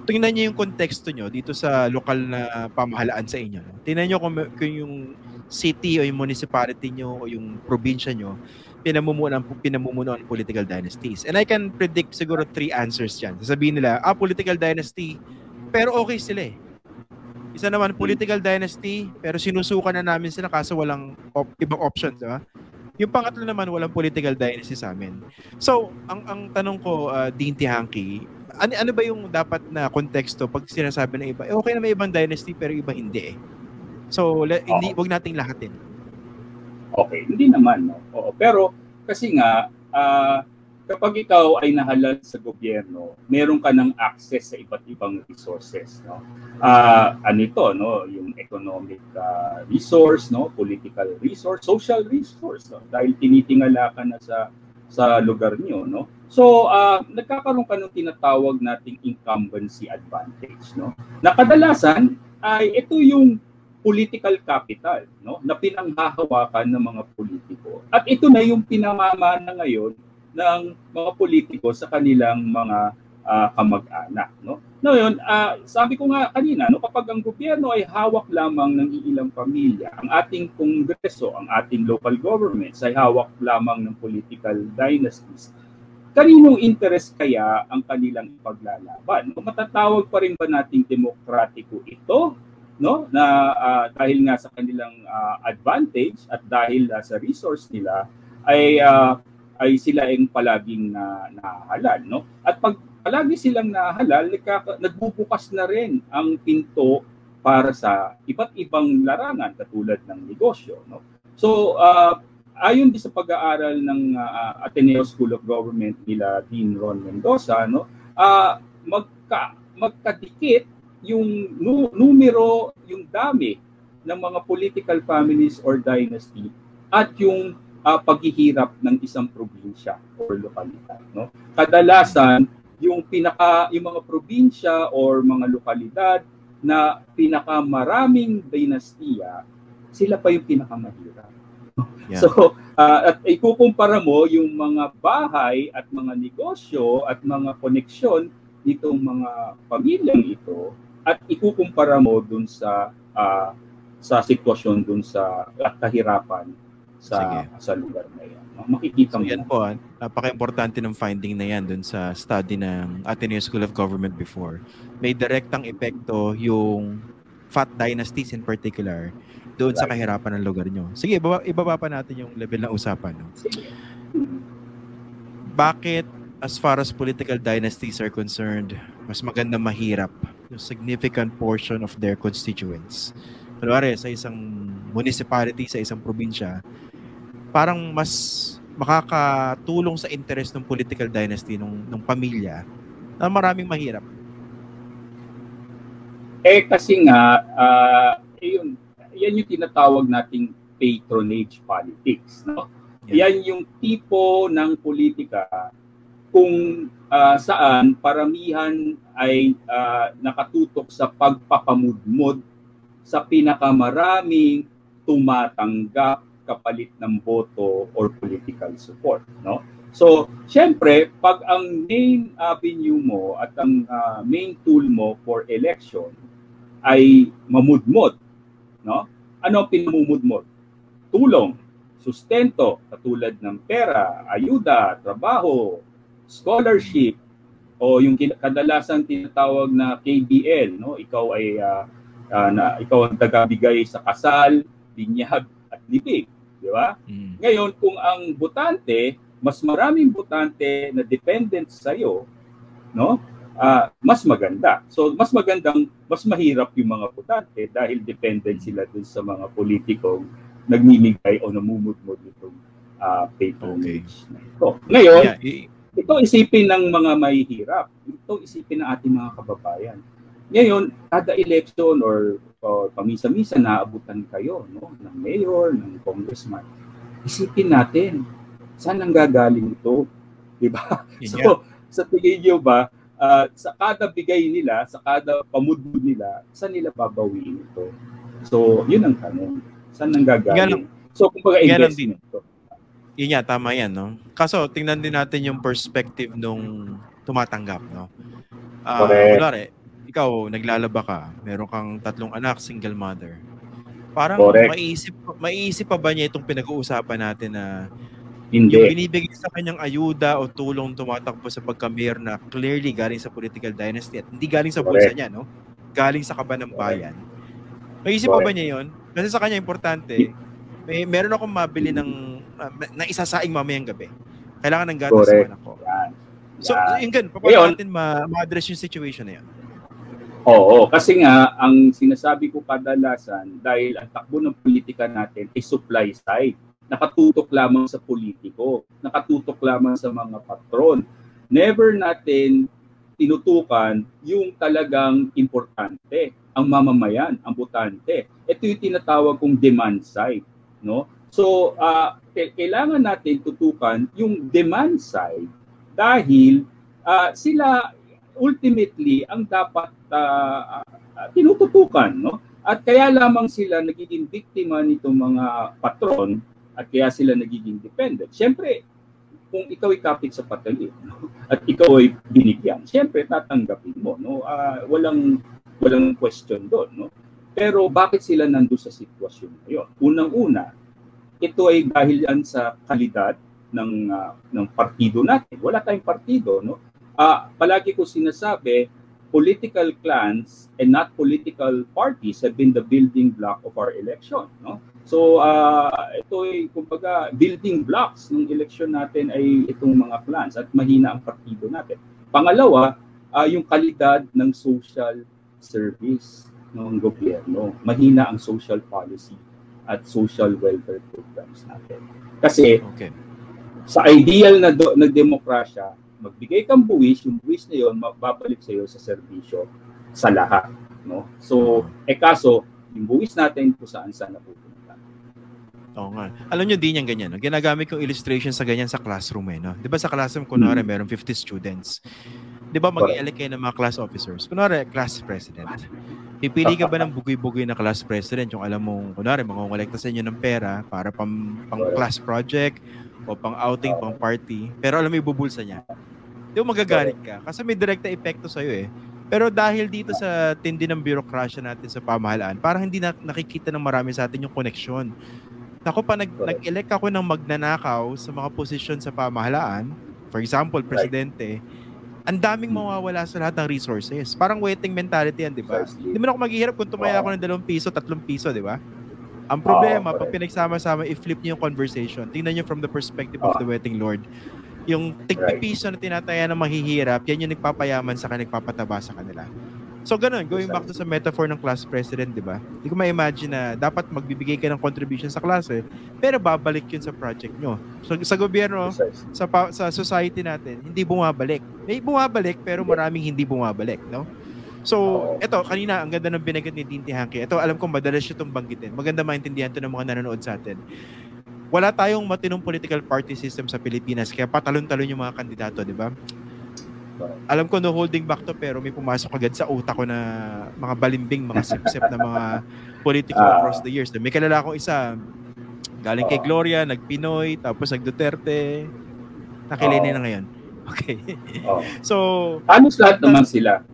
Tingnan niyo yung konteksto nyo dito sa lokal na pamahalaan sa inyo. Tingnan niyo kung, kung yung city o yung municipality nyo o yung probinsya nyo, pinamumuno pinamumuno ng political dynasties. And I can predict siguro three answers dyan. Sasabihin nila, ah, political dynasty, pero okay sila eh. Isa naman, political dynasty, pero sinusukan na namin sila kaso walang op- ibang options, di ba? Yung pangatlo naman, walang political dynasty sa amin. So, ang ang tanong ko, uh, Dean Tihanki, ano, ano ba yung dapat na konteksto pag sinasabi ng iba, eh, okay na may ibang dynasty pero iba hindi eh. So, la, hindi, wag nating lahatin. Okay, hindi naman. No? Oo, pero kasi nga, uh, kapag ikaw ay nahalal sa gobyerno, meron ka ng access sa iba't ibang resources, no? Uh, ano ito, no? Yung economic uh, resource, no? Political resource, social resource, no? Dahil tinitingala ka na sa sa lugar niyo, no? So, uh, nagkakaroon ka ng tinatawag nating incumbency advantage, no? Na kadalasan ay ito yung political capital, no? Na pinanghahawakan ng mga politiko. At ito na yung pinamamana ngayon ng mga politiko sa kanilang mga uh, kamag-anak no? Ngayon uh, sabi ko nga kanina no kapag ang gobyerno ay hawak lamang ng iilang pamilya ang ating kongreso ang ating local governments ay hawak lamang ng political dynasties kaninong interest kaya ang kanilang ipaglalaban no matatawag pa rin ba nating demokratiko ito no na uh, dahil nga sa kanilang uh, advantage at dahil uh, sa resource nila ay uh, ay sila ang palaging na nahalal no? At pag palagi silang nahalal nagbubukas na rin ang pinto para sa iba't ibang larangan katulad ng negosyo no so uh, ayon din sa pag-aaral ng uh, Ateneo School of Government nila Dean Ron Mendoza no uh, magka magkadikit yung nu- numero yung dami ng mga political families or dynasty at yung uh, paghihirap ng isang probinsya or lokalidad. No? Kadalasan, yung pinaka yung mga probinsya or mga lokalidad na pinakamaraming dinastiya, sila pa yung pinakamahirap. Yeah. So, uh, at ikukumpara mo yung mga bahay at mga negosyo at mga koneksyon nitong mga pamilyang ito at ikukumpara mo dun sa uh, sa sitwasyon dun sa at kahirapan sa Sige. sa lugar na yan. Makikita mo. So yan po, ah, napaka-importante ng finding na yan dun sa study ng Ateneo School of Government before. May direktang epekto yung fat dynasties in particular doon right. sa kahirapan ng lugar nyo. Sige, ibaba, ibaba pa natin yung level ng usapan. No? Sige. Bakit as far as political dynasties are concerned, mas maganda mahirap yung significant portion of their constituents. Kunwari, sa isang municipality, sa isang probinsya, parang mas makakatulong sa interest ng political dynasty ng, ng pamilya na maraming mahirap. Eh kasi nga, uh, yun, yan yung tinatawag nating patronage politics. No? Yeah. Yan yung tipo ng politika kung uh, saan paramihan ay uh, nakatutok sa pagpapamudmod sa pinakamaraming tumatanggap kapalit ng boto or political support, no? So, syempre, pag ang main avenue mo at ang uh, main tool mo for election ay mamudmod, no? Ano pinamumudmod? Tulong, sustento, katulad ng pera, ayuda, trabaho, scholarship, o yung kadalasan tinatawag na KBL, no? Ikaw ay uh, uh, na ikaw ang tagabigay sa kasal, binyag at libig. Di ba? Mm. Ngayon, kung ang butante, mas maraming butante na dependent sa iyo, no? Uh, mas maganda. So, mas magandang, mas mahirap yung mga butante dahil dependent sila dun sa mga politikong nagmimigay o namumudmod nitong uh, patronage okay. na ito. Ngayon, yeah, ito isipin ng mga mahihirap. Ito isipin ng ating mga kababayan. Ngayon, kada election or, or pamisa-misa naabutan kayo no, ng mayor, ng congressman. Isipin natin, saan ang gagaling ito? Di ba? So, sa tingin nyo ba, uh, sa kada bigay nila, sa kada pamudmud nila, saan nila babawiin ito? So, yun ang tanong. Saan ang gagaling? Ganun, so, kumbaga investment ito. Yun nga, tama yan, no? Kaso, tingnan din natin yung perspective nung tumatanggap, no? Uh, Correct. kunwari, ikaw, naglalaba ka, meron kang tatlong anak, single mother. Parang Correct. maiisip, maiisip pa ba niya itong pinag-uusapan natin na Hindi. yung binibigay sa kanyang ayuda o tulong tumatakbo sa pagka-mayor na clearly galing sa political dynasty at hindi galing sa bulsa Correct. niya, no? Galing sa kaban ng bayan. Maiisip pa ba niya yon? Kasi sa kanya importante, may meron akong mabili ng uh, na isasaing mamayang gabi. Kailangan ng gatas sa anak ko. Yan. So, Yan. yun ganun, paano natin ma- ma-address yung situation na yun? Oo, kasi nga ang sinasabi ko kadalasan dahil ang takbo ng politika natin ay supply side. Nakatutok lamang sa politiko, nakatutok lamang sa mga patron. Never natin tinutukan yung talagang importante, ang mamamayan, ang botante. Ito yung tinatawag kong demand side, no? So, k- kailangan natin tutukan yung demand side dahil ah, sila ultimately ang dapat ah, tinututukan no? At kaya lamang sila nagiging biktima nitong mga patron at kaya sila nagiging dependent. Syempre kung ikaw ay kapit sa patalim no? at ikaw ay binigyan syempre tatanggapin mo no? Ah, walang walang question doon no? Pero bakit sila nandoon sa sitwasyon ngayon unang-una ito ay dahil yan sa kalidad ng ah, ng partido natin. Wala tayong partido no Ah, palagi ko sinasabi, political clans and not political parties have been the building block of our election. No? So, ah, ito ay, kumbaga, building blocks ng election natin ay itong mga clans at mahina ang partido natin. Pangalawa, ah, yung kalidad ng social service ng gobyerno. Mahina ang social policy at social welfare programs natin. Kasi Okay. sa ideal na, do, na demokrasya, magbigay kang buwis, yung buwis na yun, babalik sa iyo sa serbisyo sa lahat. No? So, eh kaso, yung buwis natin kung saan saan napupunta. Oo nga. Alam nyo, di niyan ganyan. No? Ginagamit kong illustration sa ganyan sa classroom eh. No? Di ba sa classroom, kunwari, Hmm. meron 50 students. Di ba mag-elect kayo ng mga class officers? Kunwari, class president. Pipili ka ba ng bugoy-bugoy na class president yung alam mong, kunwari, mangongolekta sa inyo ng pera para pang, pang class project o pang outing, pang party. Pero alam mo, ibubulsa niya. Di mo magagalit ka. Kasi may direkta epekto sa'yo eh. Pero dahil dito sa tindi ng birokrasya natin sa pamahalaan, parang hindi na nakikita ng marami sa atin yung connection. Ako pa nag, nag-elect ako ng magnanakaw sa mga posisyon sa pamahalaan, for example, presidente, ang daming Hmm. mawawala sa lahat ng resources. Parang waiting mentality yan, di ba? Hindi mo na ako maghihirap kung tumaya ako ng dalawang piso, tatlong piso, di ba? Ang problema, Oo, pag pinagsama-sama, i-flip niyo yung conversation. Tingnan niyo from the perspective of Oo. the wedding lord. Yung tigpipiso na tinataya ng mahihirap, yan yung nagpapayaman sa kanila, nagpapataba sa kanila. So ganun, going back to sa metaphor ng class president, di ba? Hindi ko ma-imagine na dapat magbibigay ka ng contribution sa klase, pero babalik yun sa project nyo. So sa gobyerno, sa sa society natin, hindi bumabalik. May bumabalik pero maraming hindi bumabalik, no? So, eto, kanina, ang ganda ng binagat ni Dinty Hanky. Ito, alam ko madalas siya itong banggitin. Maganda maintindihan to ng mga nanonood sa atin. Wala tayong matinong political party system sa Pilipinas, kaya patalon-talon yung mga kandidato, di ba? Alam ko no holding back to pero may pumasok agad sa utak ko na mga balimbing, mga sip-sip na mga [LAUGHS] political Ah. across the years. May kilala akong isa, galing kay Ah. Gloria, nag-Pinoy, tapos nag-Duterte, nakilinin Ah. na ngayon. [LAUGHS] Okay. Oh. So, Halos lahat naman sila.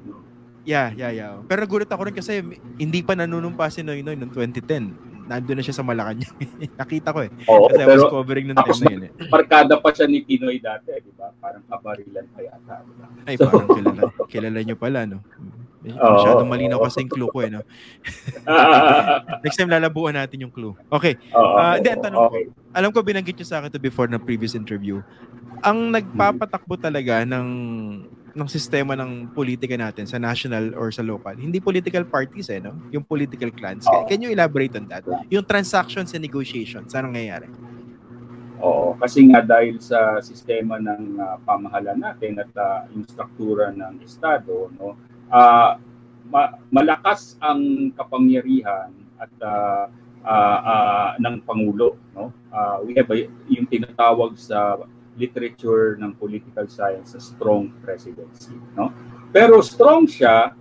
Yeah, yeah, yeah. Pero nagulat ako rin kasi hindi pa nanunumpa si Noy Noy noong 2010. Nandun na siya sa Malacanang. [LAUGHS] Nakita ko eh. Oo, Kasi I was pero covering ng tapos time na yun eh. barkada pa siya ni Pinoy dati, di ba? Parang kabarilan pa yata. di ba? Ay, parang kilala, kilala nyo pala, no? Oo, Masyadong malinaw kasi yung clue ko eh, no? [LAUGHS] Next time lalabuan natin yung clue. Okay. Oo, Ah, ang tanong ko, okay. alam ko binanggit nyo sa akin to before na previous interview. Ang nagpapatakbo talaga ng ng sistema ng politika natin sa national or sa local, hindi political parties eh, no? Yung political clans. Can, Oo. can you elaborate on that? Yung transactions and negotiations, saan nangyayari? Oo, kasi nga dahil sa sistema ng ah, pamahalaan natin at ah, yung struktura ng estado, no, ah, ma- malakas ang kapangyarihan at ah, ah, ah, ng pangulo, no. Ah, we have a- yung tinatawag sa literature ng political science sa strong presidency, no. Pero strong siya,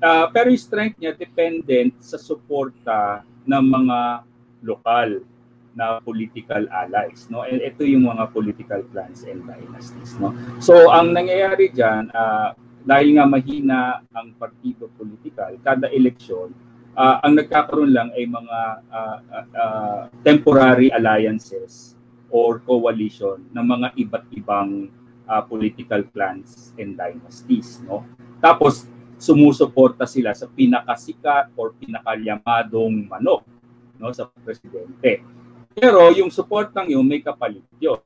ah, pero yung strength niya dependent sa suporta ng mga lokal na political allies no and ito yung mga political clans and dynasties no so ang nangyayari diyan uh, dahil nga mahina ang partido political kada eleksyon uh, ang nagkakaroon lang ay mga uh, uh, uh, temporary alliances or coalition ng mga iba't ibang uh, political clans and dynasties no tapos sumusuporta sila sa pinakasikat or pinakayamadong manok no sa presidente pero yung suportang yun, may kapalit yun.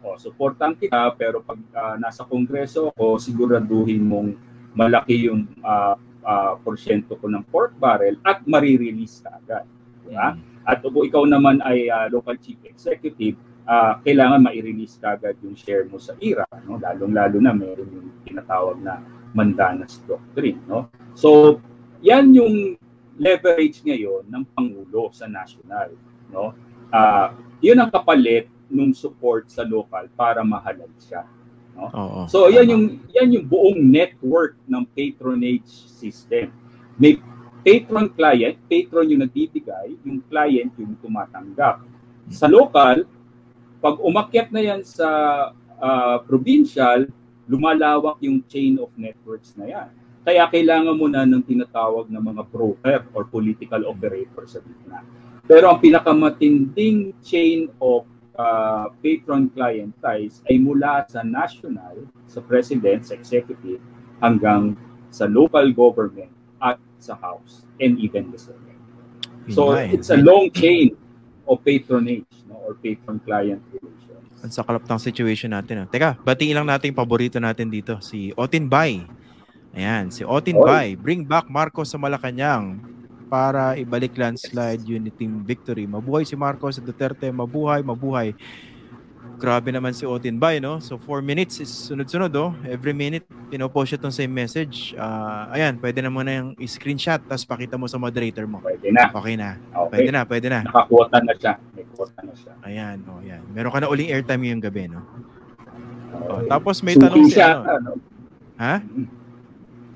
O, suportan kita, pero pag uh, nasa kongreso ko, siguraduhin mong malaki yung uh, uh, porsyento ko ng pork barrel at marirelease ka agad. Diba? Mm. At kung ikaw naman ay uh, local chief executive, uh, kailangan ma-release ka agad yung share mo sa IRA. No? Lalong-lalo na meron yung tinatawag na Mandanas Doctrine. No? So, yan yung leverage ngayon ng Pangulo sa national. No? uh, yun ang kapalit ng support sa local para mahalal siya. No? Oo, so yan yung yan yung buong network ng patronage system. May patron client, patron yung nagbibigay, yung client yung tumatanggap. Sa local, pag umakyat na yan sa uh, provincial, lumalawak yung chain of networks na yan. Kaya kailangan mo na ng tinatawag na mga broker or political operator sa gitna. Pero ang pinakamatinding chain of uh, patron-client ties ay mula sa national, sa president, sa executive, hanggang sa local government at sa house and even the senate. So it's a long chain of patronage no, or patron-client relations. Ang sakalap ng situation natin. No? Teka, batiin lang natin paborito natin dito, si Otin Bay. Ayan, si Otin Oy. Bay. Bring back Marcos sa Malacanang para ibalik landslide unity victory. Mabuhay si Marcos Duterte, mabuhay, mabuhay. Grabe naman si Otin Bay, no? So, 4 minutes is sunod-sunod, oh. Every minute, pinopost siya tong same message. Uh, ayan, pwede na mo na yung screenshot tapos pakita mo sa moderator mo. Pwede na. Okay na. Okay. Pwede na, pwede na. Nakakuota na siya. May quota na siya. Ayan, oh, ayan. Meron ka na uling airtime ngayong gabi, no? Okay. Oh, tapos may Suki tanong siya, si ano. ano? Ha?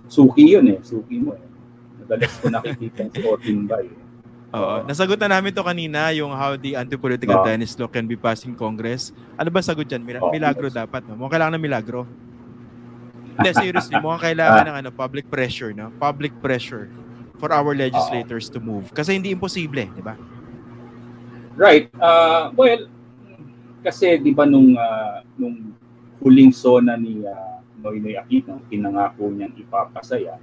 Suki yun eh. Suki mo eh. Madalas ko nakikita sa voting by. Oo. Nasagot na namin to kanina, yung how the anti-political uh, tennis law can be passed in Congress. Ano ba sagot dyan? Mil- milagro yes. dapat. No? Mukhang kailangan ng milagro. [LAUGHS] Hindi, seriously, mukhang kailangan uh, ng ano, public pressure. No? Public pressure for our legislators uh, to move. Kasi hindi imposible, di ba? Right. Uh, well, kasi di ba nung, uh, nung huling zona ni uh, Noynoy Aquino, pinangako niyang ipapasaya,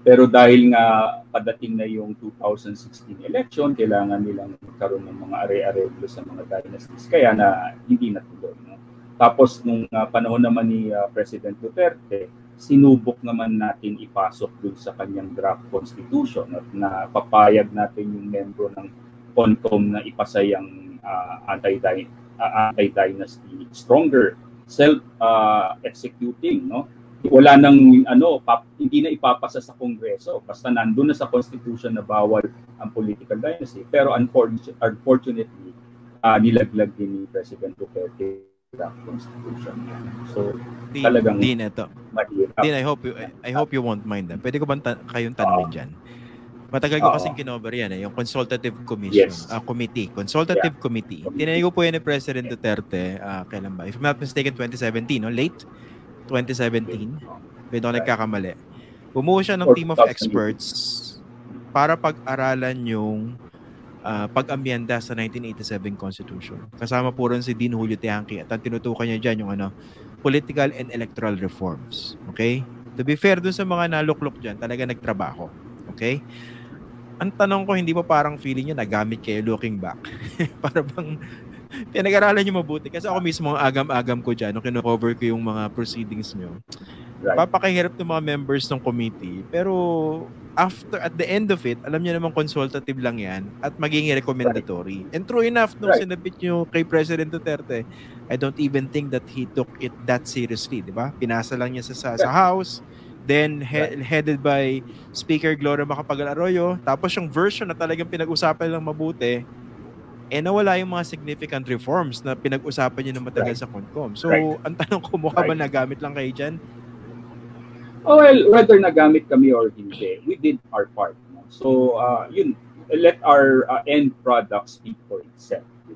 pero dahil nga padating na yung 2016 election, kailangan nilang magkaroon ng mga are-areglo sa mga dynasties. Kaya na hindi natuloy. No? Tapos nung uh, panahon naman ni uh, President Duterte, sinubok naman natin ipasok dun sa kanyang draft constitution at na papayag natin yung membro ng CONCOM na ipasayang uh, anti-dynasty uh, anti-dynasty stronger self-executing uh, no wala nang ano pap, hindi na ipapasa sa kongreso basta nandoon na sa constitution na bawal ang political dynasty pero unfortunately, unfortunately uh, nilaglag din ni President Duterte ang constitution so din, talagang din ito mahirap. I hope you I hope you won't mind that pwede ko ba ta- kayong tanungin uh, diyan Matagal ko uh, kasing kinover yan eh, yung consultative commission, yes. uh, committee, consultative yeah. committee. Tinanong ko po yan ni President Duterte, uh, kailan ba? If I'm not mistaken, 2017, no? Late 2017. Pwede ako nagkakamali. Bumuo siya ng team of experts para pag-aralan yung uh, pag-amyenda sa 1987 Constitution. Kasama po rin si Dean Julio Tiangki at ang tinutukan niya dyan yung ano, political and electoral reforms. Okay? To be fair dun sa mga naluklok dyan, talaga nagtrabaho. Okay? Ang tanong ko, hindi pa parang feeling niya nagamit kayo looking back? [LAUGHS] para bang [LAUGHS] pinag-aralan nyo mabuti. Kasi ako mismo, ang agam-agam ko dyan, nung kino-cover ko yung mga proceedings nyo, right. papakahirap ng mga members ng committee. Pero after, at the end of it, alam niyo naman consultative lang yan at magiging recommendatory. Right. And true enough, nung right. sinabit nyo kay President Duterte, I don't even think that he took it that seriously, di ba? Pinasa lang niya sa, sa, sa House, then he- headed by Speaker Gloria Macapagal Arroyo. Tapos yung version na talagang pinag-usapan lang mabuti, eh nawala yung mga significant reforms na pinag-usapan niyo na matagal right. sa CONCOM. So, right. ang tanong ko, mukha right. ba nagamit lang kayo dyan? Oh, well, whether nagamit kami or hindi, we did our part. No? So, uh, yun, let our uh, end product speak for itself. Di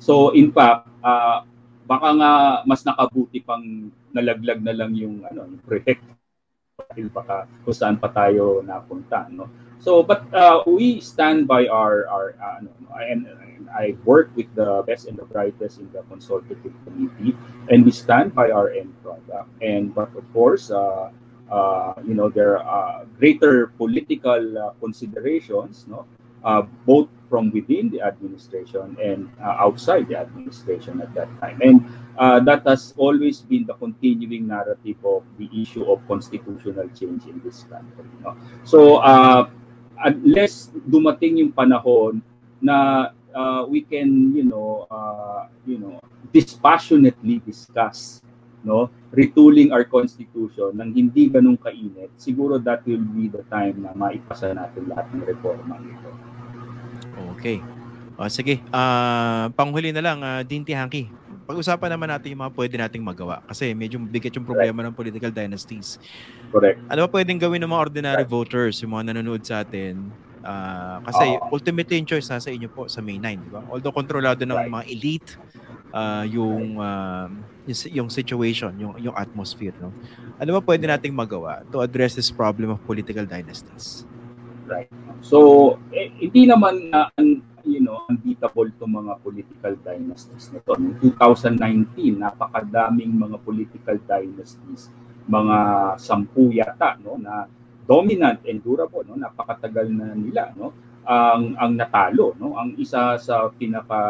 So in fact, uh, baka nga mas nakabuti pang nalaglag na lang yung ano, yung proyekto dahil baka kung saan pa tayo napunta, no? So but uh, we stand by our our uh, and, and I work with the best and the brightest in the consultative committee and we stand by our end product. And but of course, uh, uh, you know, there are greater political uh, considerations, no? Uh, both from within the administration and outside the administration at that time. And that has always been the continuing narrative of the issue of constitutional change in this country. No? So, uh, unless dumating yung panahon na uh, we can, you know, uh, you know, dispassionately discuss no retooling our constitution nang hindi ganun kainit siguro that will be the time na maipasa natin lahat ng reforma nito. Okay. O sige. Uh, panghuli na lang uh, Dinti Hanky pag-usapan naman natin yung mga pwede nating magawa kasi medyo bigat yung problema Correct. ng political dynasties Correct. Ano ba pwedeng gawin ng mga ordinary Correct. voters, yung mga nanonood sa atin? Uh, kasi uh, ultimately yung choice nasa inyo po sa May 9, di ba? Although kontrolado ng right. mga elite uh, yung, uh, yung yung situation, yung yung atmosphere, no. Ano ba pwede nating magawa to address this problem of political dynasties? Right. So, eh, hindi naman na you know, unbeatable to mga political dynasties na to. Noong 2019, napakadaming mga political dynasties, mga sampu yata, no, na dominant and durable, no, napakatagal na nila, no ang ang natalo no ang isa sa pinaka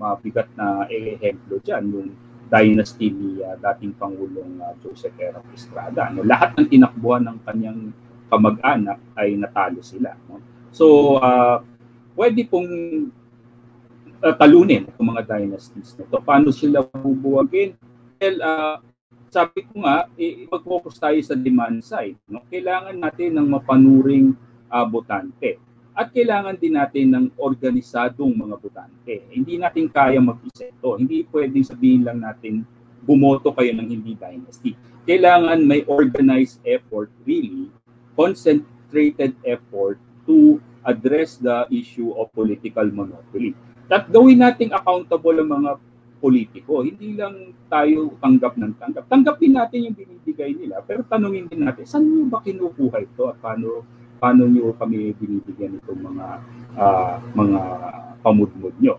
mabigat na ehemplo diyan yung dynasty ni uh, dating pangulong uh, Joseph R. Estrada no lahat ng tinakbuhan ng kanyang kamag-anak ay natalo sila no so uh, pwede pong uh, talunin ang mga dynasties nito paano sila bubuwagin well uh, sabi ko nga eh, mag-focus tayo sa demand side no kailangan natin ng mapanuring uh, botante at kailangan din natin ng organisadong mga botante. Hindi natin kaya mag-isa ito. Hindi pwedeng sabihin lang natin bumoto kayo ng hindi dynasty. Kailangan may organized effort really, concentrated effort to address the issue of political monopoly. At gawin nating accountable ang mga politiko. Hindi lang tayo tanggap ng tanggap. Tanggapin natin yung binibigay nila, pero tanungin din natin, saan nyo ba kinukuha ito at paano paano niyo kami binibigyan itong mga uh, mga pamudmud nyo.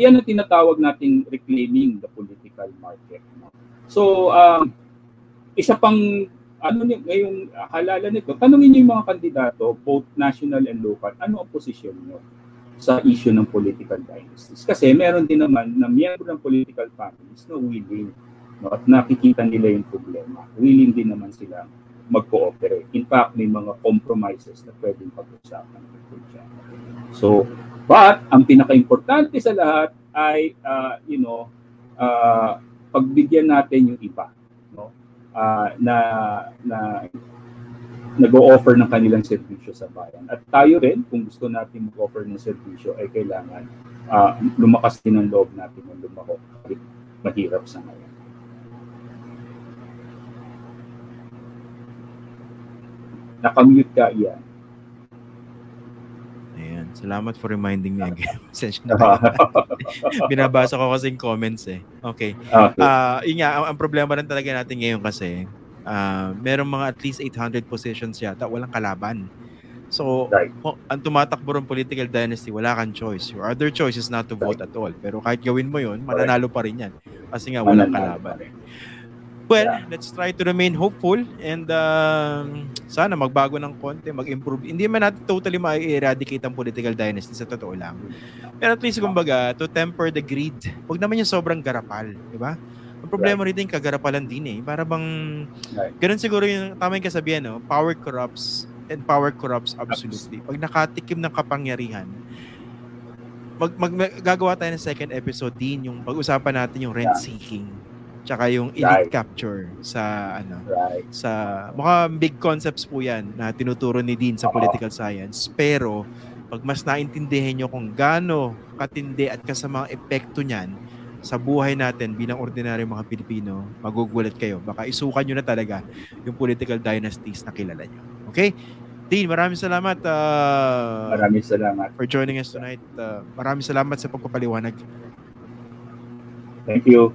Yan ang tinatawag nating reclaiming the political market. No? So, um, isa pang ano niyo ngayong halala nito, tanungin niyo yung mga kandidato, both national and local, ano ang posisyon niyo sa issue ng political dynasties. Kasi meron din naman na miyembro ng political families na willing no, at nakikita nila yung problema. Willing din naman sila mag-cooperate. In fact, may mga compromises na pwedeng pag-usapan. So, but ang pinaka-importante sa lahat ay, uh, you know, uh, pagbigyan natin yung iba? Uh, na na nag-o-offer ng kanilang serbisyo sa bayan. At tayo rin, kung gusto natin mag-offer ng serbisyo, ay kailangan uh, lumakas din ang loob natin ng lumako. Mahirap sa ngayon. Nakamute ka, Ian. Ayan. Salamat for reminding me again. [LAUGHS] [LAUGHS] [LAUGHS] Binabasa ko kasi yung comments eh. Okay. okay. Uh, yun nga, ang, ang problema rin talaga natin ngayon kasi uh, merong mga at least 800 positions yata, walang kalaban. So, right. ang tumatakbo ng political dynasty, wala kang choice. Your other choice is not to vote right. at all. Pero kahit gawin mo yun, mananalo pa rin yan. Kasi nga, walang kalaban. Well, yeah. let's try to remain hopeful and uh, sana magbago ng konti, mag-improve. Hindi man natin totally ma-eradicate ang political dynasty sa totoo lang. Pero at least kumbaga, to temper the greed. Huwag naman yung sobrang garapal, di ba? Ang problema right. rin din kagarapalan din eh. Para bang right. ganun siguro yung tama yung kasabihan, no? Power corrupts and power corrupts absolutely. Pag nakatikim ng kapangyarihan, mag, mag, mag gagawa tayo ng second episode din yung pag-usapan natin yung rent seeking tsaka yung elite right. capture sa ano right. sa mga big concepts po yan na tinuturo ni Dean sa Uh-oh. political science pero pag mas naintindihan nyo kung gaano katindi at kasamang epekto niyan sa buhay natin bilang ordinary mga Pilipino, magugulat kayo. Baka isukan nyo na talaga yung political dynasties na kilala nyo. Okay? Dean, maraming salamat. Uh, maraming salamat. For joining us tonight. Uh, maraming salamat sa pagpapaliwanag. Thank you.